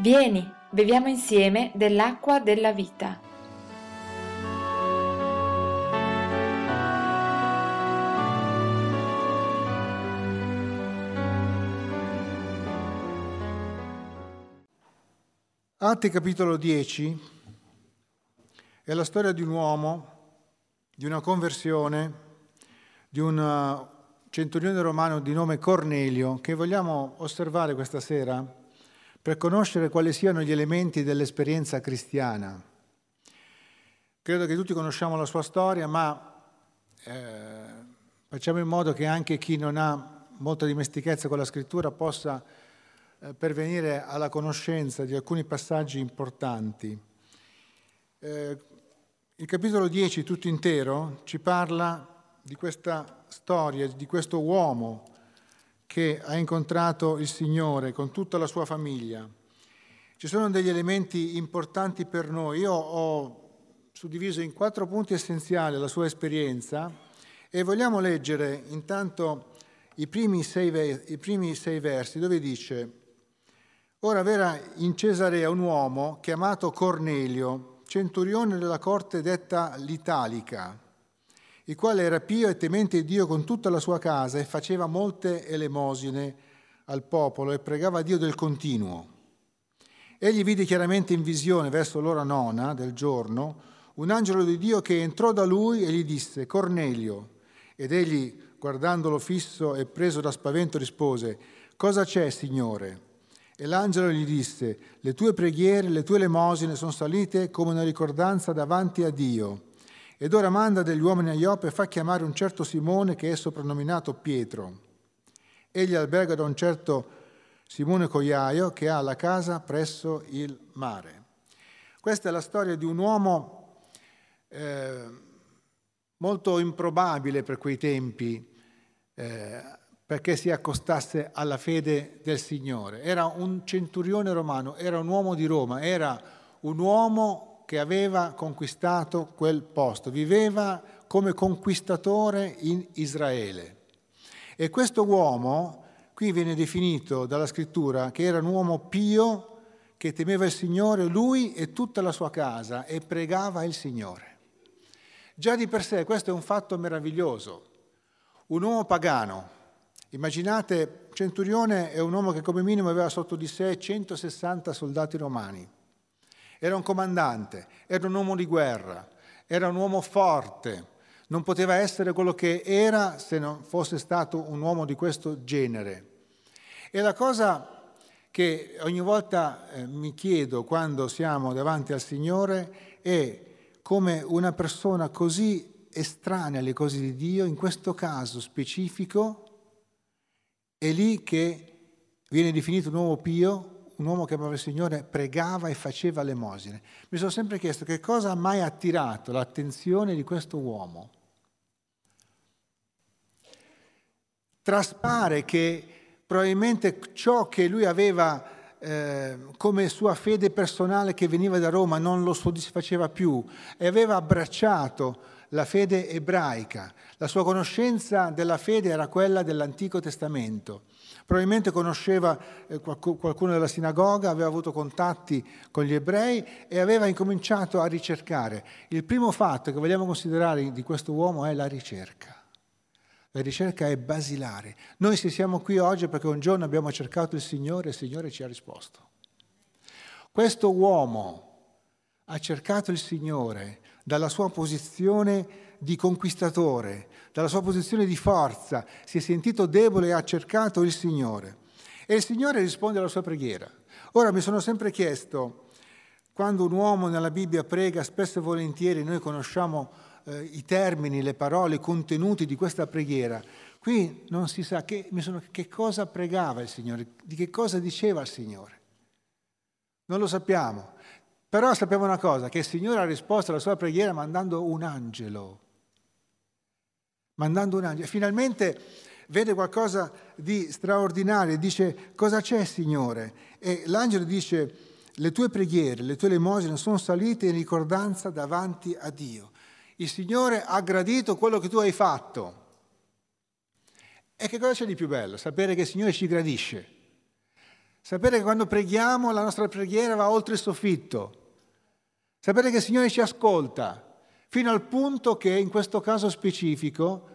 Vieni, beviamo insieme dell'acqua della vita. Atti capitolo 10 è la storia di un uomo, di una conversione, di un uh, centurione romano di nome Cornelio che vogliamo osservare questa sera per conoscere quali siano gli elementi dell'esperienza cristiana. Credo che tutti conosciamo la sua storia, ma eh, facciamo in modo che anche chi non ha molta dimestichezza con la scrittura possa eh, pervenire alla conoscenza di alcuni passaggi importanti. Eh, il capitolo 10 tutto intero ci parla di questa storia, di questo uomo che ha incontrato il Signore con tutta la sua famiglia. Ci sono degli elementi importanti per noi. Io ho suddiviso in quattro punti essenziali la sua esperienza e vogliamo leggere intanto i primi sei, i primi sei versi dove dice Ora vera in Cesarea un uomo chiamato Cornelio, centurione della corte detta l'Italica, il quale era pio e temente Dio con tutta la sua casa e faceva molte elemosine al popolo e pregava Dio del continuo. Egli vide chiaramente in visione verso l'ora nona del giorno un angelo di Dio che entrò da lui e gli disse Cornelio. Ed egli, guardandolo fisso e preso da spavento, rispose Cosa c'è, Signore? E l'angelo gli disse, le tue preghiere, le tue lemosine sono salite come una ricordanza davanti a Dio. Ed ora manda degli uomini a Ioppe e fa chiamare un certo Simone che è soprannominato Pietro. Egli alberga da un certo Simone Cogliaio che ha la casa presso il mare. Questa è la storia di un uomo eh, molto improbabile per quei tempi, eh, perché si accostasse alla fede del Signore. Era un centurione romano, era un uomo di Roma, era un uomo che aveva conquistato quel posto, viveva come conquistatore in Israele. E questo uomo, qui viene definito dalla scrittura, che era un uomo pio, che temeva il Signore, lui e tutta la sua casa, e pregava il Signore. Già di per sé questo è un fatto meraviglioso. Un uomo pagano, Immaginate, Centurione è un uomo che come minimo aveva sotto di sé 160 soldati romani. Era un comandante, era un uomo di guerra, era un uomo forte, non poteva essere quello che era se non fosse stato un uomo di questo genere. E la cosa che ogni volta eh, mi chiedo quando siamo davanti al Signore è come una persona così estranea alle cose di Dio, in questo caso specifico, è lì che viene definito un uomo pio, un uomo che amava il Signore, pregava e faceva l'emosine. Mi sono sempre chiesto che cosa ha mai attirato l'attenzione di questo uomo. Traspare che probabilmente ciò che lui aveva eh, come sua fede personale che veniva da Roma non lo soddisfaceva più e aveva abbracciato la fede ebraica. La sua conoscenza della fede era quella dell'Antico Testamento. Probabilmente conosceva eh, qualcuno della sinagoga, aveva avuto contatti con gli ebrei e aveva incominciato a ricercare. Il primo fatto che vogliamo considerare di questo uomo è la ricerca. La ricerca è basilare. Noi se siamo qui oggi perché un giorno abbiamo cercato il Signore e il Signore ci ha risposto. Questo uomo ha cercato il Signore dalla sua posizione di conquistatore, dalla sua posizione di forza, si è sentito debole e ha cercato il Signore. E il Signore risponde alla sua preghiera. Ora mi sono sempre chiesto, quando un uomo nella Bibbia prega, spesso e volentieri noi conosciamo eh, i termini, le parole, i contenuti di questa preghiera. Qui non si sa che, sono, che cosa pregava il Signore, di che cosa diceva il Signore. Non lo sappiamo. Però sappiamo una cosa, che il Signore ha risposto alla sua preghiera mandando un angelo. Mandando un angelo. Finalmente vede qualcosa di straordinario e dice cosa c'è Signore? E l'angelo dice le tue preghiere, le tue lemosine sono salite in ricordanza davanti a Dio. Il Signore ha gradito quello che tu hai fatto. E che cosa c'è di più bello? Sapere che il Signore ci gradisce. Sapere che quando preghiamo la nostra preghiera va oltre il soffitto. Sapere che il Signore ci ascolta, fino al punto che in questo caso specifico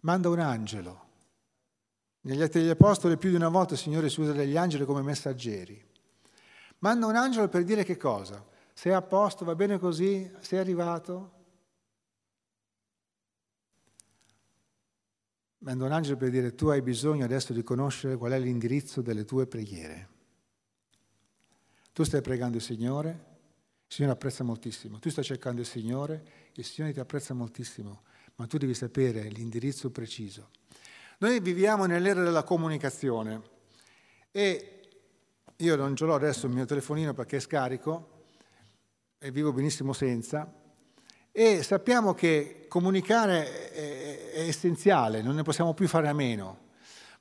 manda un angelo. Negli Atti degli Apostoli più di una volta il Signore si usa degli angeli come messaggeri. Manda un angelo per dire che cosa? Sei a posto, va bene così, sei arrivato? Manda un angelo per dire tu hai bisogno adesso di conoscere qual è l'indirizzo delle tue preghiere. Tu stai pregando il Signore, il Signore apprezza moltissimo. Tu stai cercando il Signore, il Signore ti apprezza moltissimo, ma tu devi sapere l'indirizzo preciso. Noi viviamo nell'era della comunicazione e io non ce l'ho adesso il mio telefonino perché è scarico e vivo benissimo senza e sappiamo che comunicare è, essenziale, non ne possiamo più fare a meno,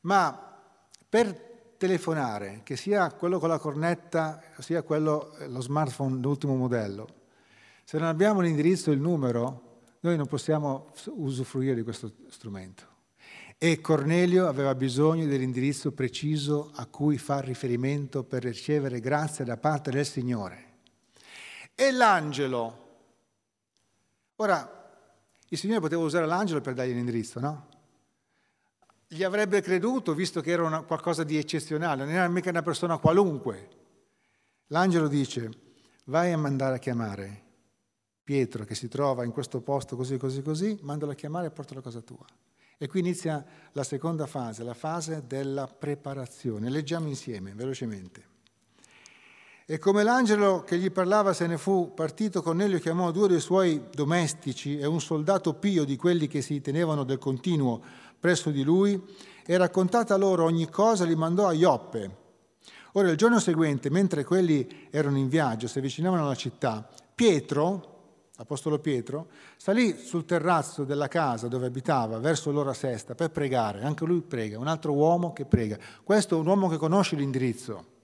ma per telefonare, che sia quello con la cornetta, sia quello, lo smartphone l'ultimo modello, se non abbiamo l'indirizzo e il numero, noi non possiamo usufruire di questo strumento. E Cornelio aveva bisogno dell'indirizzo preciso a cui far riferimento per ricevere grazia da parte del Signore. E l'angelo, ora il Signore poteva usare l'angelo per dargli l'indirizzo, no? Gli avrebbe creduto visto che era una, qualcosa di eccezionale, non era mica una persona qualunque. L'angelo dice, vai a mandare a chiamare Pietro che si trova in questo posto così, così, così, mandalo a chiamare e portalo a casa tua. E qui inizia la seconda fase, la fase della preparazione. Leggiamo insieme, velocemente. E come l'angelo che gli parlava se ne fu partito, Cornelio chiamò due dei suoi domestici e un soldato pio di quelli che si tenevano del continuo presso di lui, e raccontata loro ogni cosa li mandò a Ioppe. Ora il giorno seguente, mentre quelli erano in viaggio, si avvicinavano alla città, Pietro, l'Apostolo Pietro, salì sul terrazzo della casa dove abitava verso l'ora sesta per pregare. Anche lui prega, un altro uomo che prega. Questo è un uomo che conosce l'indirizzo.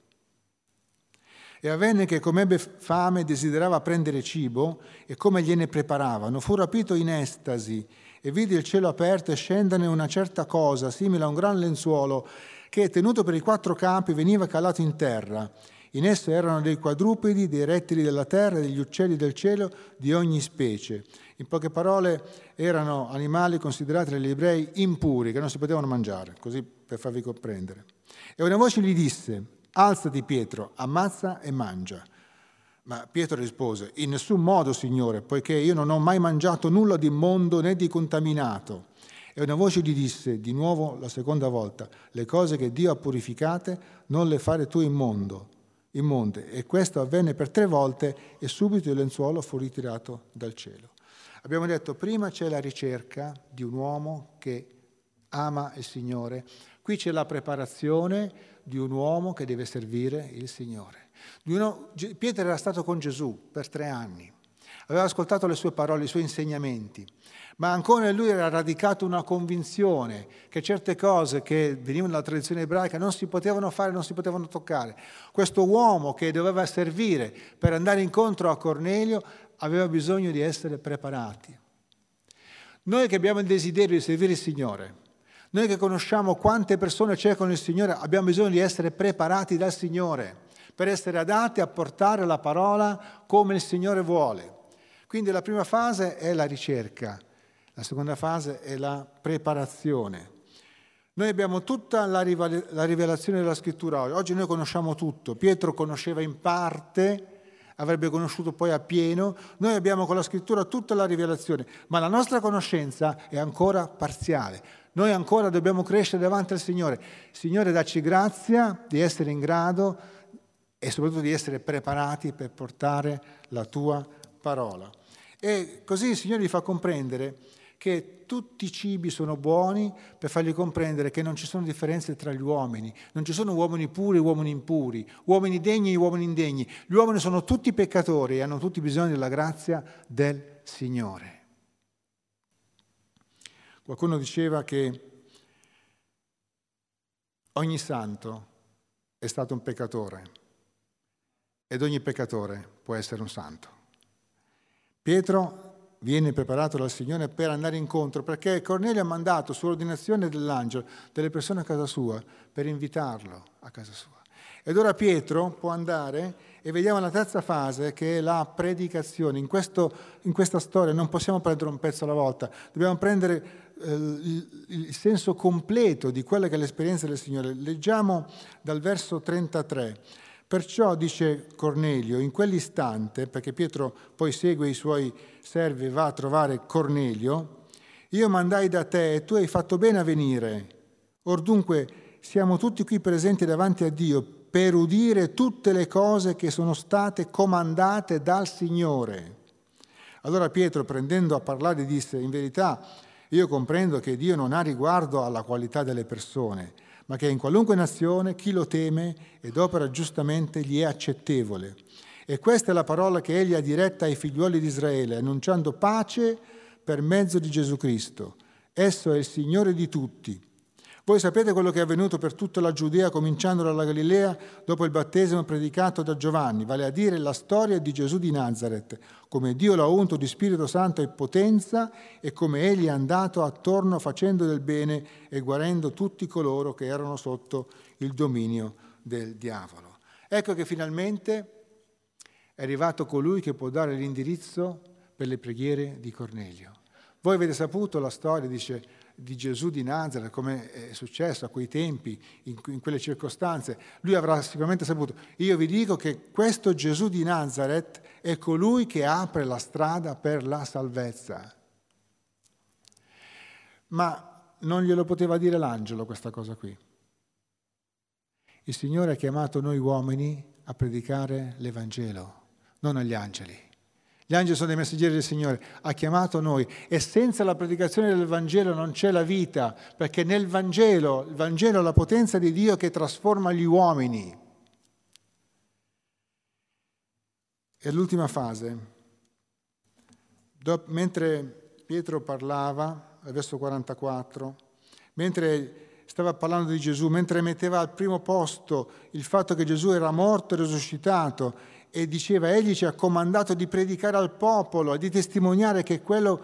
E avvenne che come ebbe fame desiderava prendere cibo e come gliene preparavano, fu rapito in estasi e vide il cielo aperto e scenderne una certa cosa, simile a un gran lenzuolo, che tenuto per i quattro campi veniva calato in terra in esso erano dei quadrupedi, dei rettili della terra, degli uccelli del cielo di ogni specie. In poche parole erano animali considerati dagli ebrei impuri, che non si potevano mangiare, così per farvi comprendere. E una voce gli disse, alzati Pietro, ammazza e mangia. Ma Pietro rispose, in nessun modo, Signore, poiché io non ho mai mangiato nulla di immondo né di contaminato. E una voce gli disse, di nuovo la seconda volta, le cose che Dio ha purificate non le fare tu immondo in monte e questo avvenne per tre volte e subito il lenzuolo fu ritirato dal cielo. Abbiamo detto prima c'è la ricerca di un uomo che ama il Signore, qui c'è la preparazione di un uomo che deve servire il Signore. Uno, Pietro era stato con Gesù per tre anni, aveva ascoltato le sue parole, i suoi insegnamenti ma ancora in lui era radicata una convinzione che certe cose che venivano dalla tradizione ebraica non si potevano fare, non si potevano toccare. Questo uomo che doveva servire per andare incontro a Cornelio aveva bisogno di essere preparati. Noi che abbiamo il desiderio di servire il Signore, noi che conosciamo quante persone cercano il Signore, abbiamo bisogno di essere preparati dal Signore per essere adatti a portare la parola come il Signore vuole. Quindi la prima fase è la ricerca, la seconda fase è la preparazione. Noi abbiamo tutta la, rivelazione della scrittura oggi. Oggi noi conosciamo tutto. Pietro conosceva in parte, avrebbe conosciuto poi a pieno. Noi abbiamo con la scrittura tutta la rivelazione, ma la nostra conoscenza è ancora parziale. Noi ancora dobbiamo crescere davanti al Signore. Signore, dacci grazia di essere in grado e soprattutto di essere preparati per portare la tua parola. E così il Signore gli fa comprendere che tutti i cibi sono buoni per fargli comprendere che non ci sono differenze tra gli uomini, non ci sono uomini puri e uomini impuri, uomini degni e uomini indegni. Gli uomini sono tutti peccatori e hanno tutti bisogno della grazia del Signore. Qualcuno diceva che ogni santo è stato un peccatore ed ogni peccatore può essere un santo. Pietro viene preparato dal Signore per andare incontro, perché Cornelio ha mandato su ordinazione dell'angelo delle persone a casa sua per invitarlo a casa sua. Ed ora Pietro può andare e vediamo la terza fase che è la predicazione. In, questo, in questa storia non possiamo prendere un pezzo alla volta, dobbiamo prendere il, il senso completo di quella che è l'esperienza del Signore. Leggiamo dal verso 33. Perciò dice Cornelio, in quell'istante, perché Pietro poi segue i suoi servi e va a trovare Cornelio, io mandai da te e tu hai fatto bene a venire. Or dunque siamo tutti qui presenti davanti a Dio per udire tutte le cose che sono state comandate dal Signore. Allora Pietro, prendendo a parlare, disse, in verità io comprendo che Dio non ha riguardo alla qualità delle persone, ma che in qualunque nazione chi lo teme ed opera giustamente gli è accettevole. E questa è la parola che egli ha diretta ai figlioli di Israele, annunciando pace per mezzo di Gesù Cristo. Esso è il Signore di tutti voi sapete quello che è avvenuto per tutta la Giudea, cominciando dalla Galilea, dopo il battesimo predicato da Giovanni, vale a dire la storia di Gesù di Nazareth, come Dio l'ha unto di Spirito Santo e potenza e come egli è andato attorno facendo del bene e guarendo tutti coloro che erano sotto il dominio del diavolo. Ecco che finalmente è arrivato colui che può dare l'indirizzo per le preghiere di Cornelio. Voi avete saputo la storia, dice di Gesù di Nazareth, come è successo a quei tempi, in, in, quelle circostanze, lui avrà sicuramente saputo. Io vi dico che questo Gesù di Nazareth è colui che apre la strada per la salvezza. Ma non glielo poteva dire l'angelo questa cosa qui. Il Signore ha chiamato noi uomini a predicare l'Evangelo, non agli angeli. Gli angeli sono dei messaggeri del Signore, ha chiamato noi e senza la predicazione del Vangelo non c'è la vita, perché nel Vangelo, il Vangelo è la potenza di Dio che trasforma gli uomini. E l'ultima fase, mentre Pietro parlava, al verso 44, mentre stava parlando di Gesù, mentre metteva al primo posto il fatto che Gesù era morto e risuscitato e diceva, egli ci ha comandato di predicare al popolo, di testimoniare che quello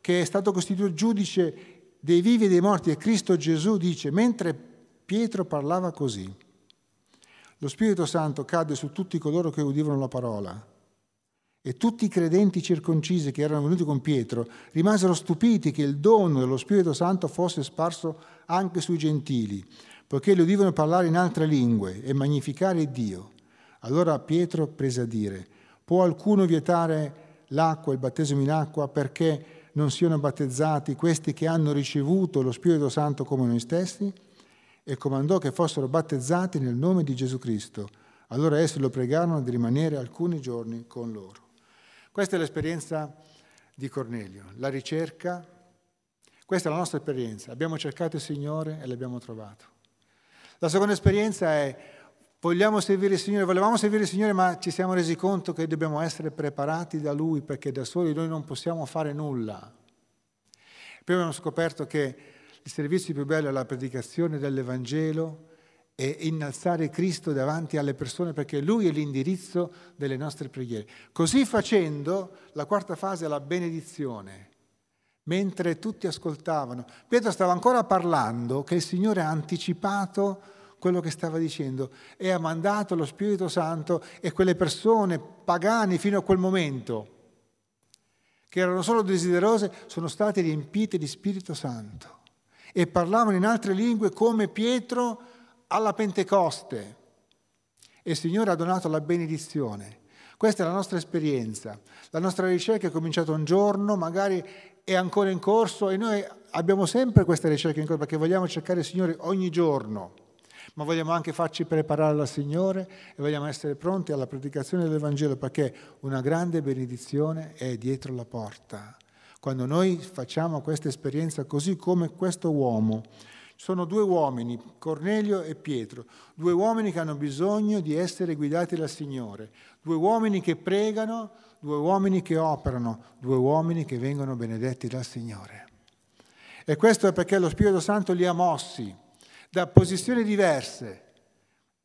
che è stato costituito giudice dei vivi e dei morti è Cristo Gesù, dice, mentre Pietro parlava così, lo Spirito Santo cadde su tutti coloro che udivano la parola. E tutti i credenti circoncisi che erano venuti con Pietro rimasero stupiti che il dono dello Spirito Santo fosse sparso anche sui gentili, poiché li udivano parlare in altre lingue e magnificare Dio. Allora Pietro prese a dire, può qualcuno vietare l'acqua, il battesimo in acqua, perché non siano battezzati questi che hanno ricevuto lo Spirito Santo come noi stessi? E comandò che fossero battezzati nel nome di Gesù Cristo. Allora essi lo pregarono di rimanere alcuni giorni con loro. Questa è l'esperienza di Cornelio, la ricerca. Questa è la nostra esperienza. Abbiamo cercato il Signore e l'abbiamo trovato. La seconda esperienza è Vogliamo servire il Signore, volevamo servire il Signore, ma ci siamo resi conto che dobbiamo essere preparati da Lui perché da soli noi non possiamo fare nulla. Poi abbiamo scoperto che il servizio più bello è la predicazione dell'Evangelo e innalzare Cristo davanti alle persone perché Lui è l'indirizzo delle nostre preghiere. Così facendo, la quarta fase è la benedizione. Mentre tutti ascoltavano, Pietro stava ancora parlando che il Signore ha anticipato quello che stava dicendo e ha mandato lo Spirito Santo e quelle persone pagane fino a quel momento, che erano solo desiderose, sono state riempite di Spirito Santo e parlavano in altre lingue come Pietro alla Pentecoste. E il Signore ha donato la benedizione. Questa è la nostra esperienza. La nostra ricerca è cominciata un giorno, magari è ancora in corso e noi abbiamo sempre questa ricerca in corso perché vogliamo cercare il Signore ogni giorno ma vogliamo anche farci preparare al Signore e vogliamo essere pronti alla predicazione del Vangelo perché una grande benedizione è dietro la porta. Quando noi facciamo questa esperienza così come questo uomo, sono due uomini, Cornelio e Pietro, due uomini che hanno bisogno di essere guidati dal Signore, due uomini che pregano, due uomini che operano, due uomini che vengono benedetti dal Signore. E questo è perché lo Spirito Santo li ha mossi da posizioni diverse.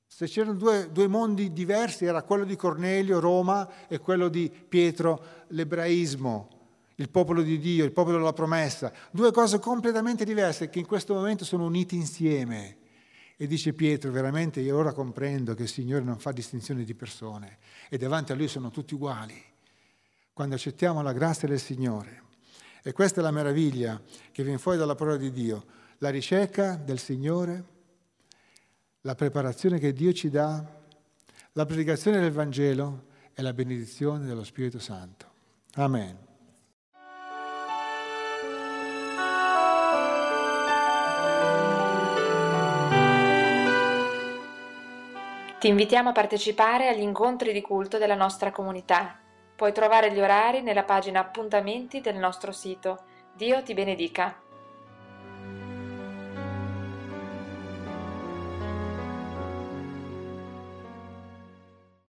Se c'erano due, due, mondi diversi, era quello di Cornelio, Roma, e quello di Pietro, l'ebraismo, il popolo di Dio, il popolo della promessa. Due cose completamente diverse che in questo momento sono unite insieme. E dice Pietro, veramente io ora comprendo che il Signore non fa distinzione di persone e davanti a Lui sono tutti uguali. Quando accettiamo la grazia del Signore. E questa è la meraviglia che viene fuori dalla parola di Dio, la ricerca del Signore, la preparazione che Dio ci dà, la predicazione del Vangelo e la benedizione dello Spirito Santo. Amen. Ti invitiamo a partecipare agli incontri di culto della nostra comunità. Puoi trovare gli orari nella pagina appuntamenti del nostro sito. Dio ti benedica.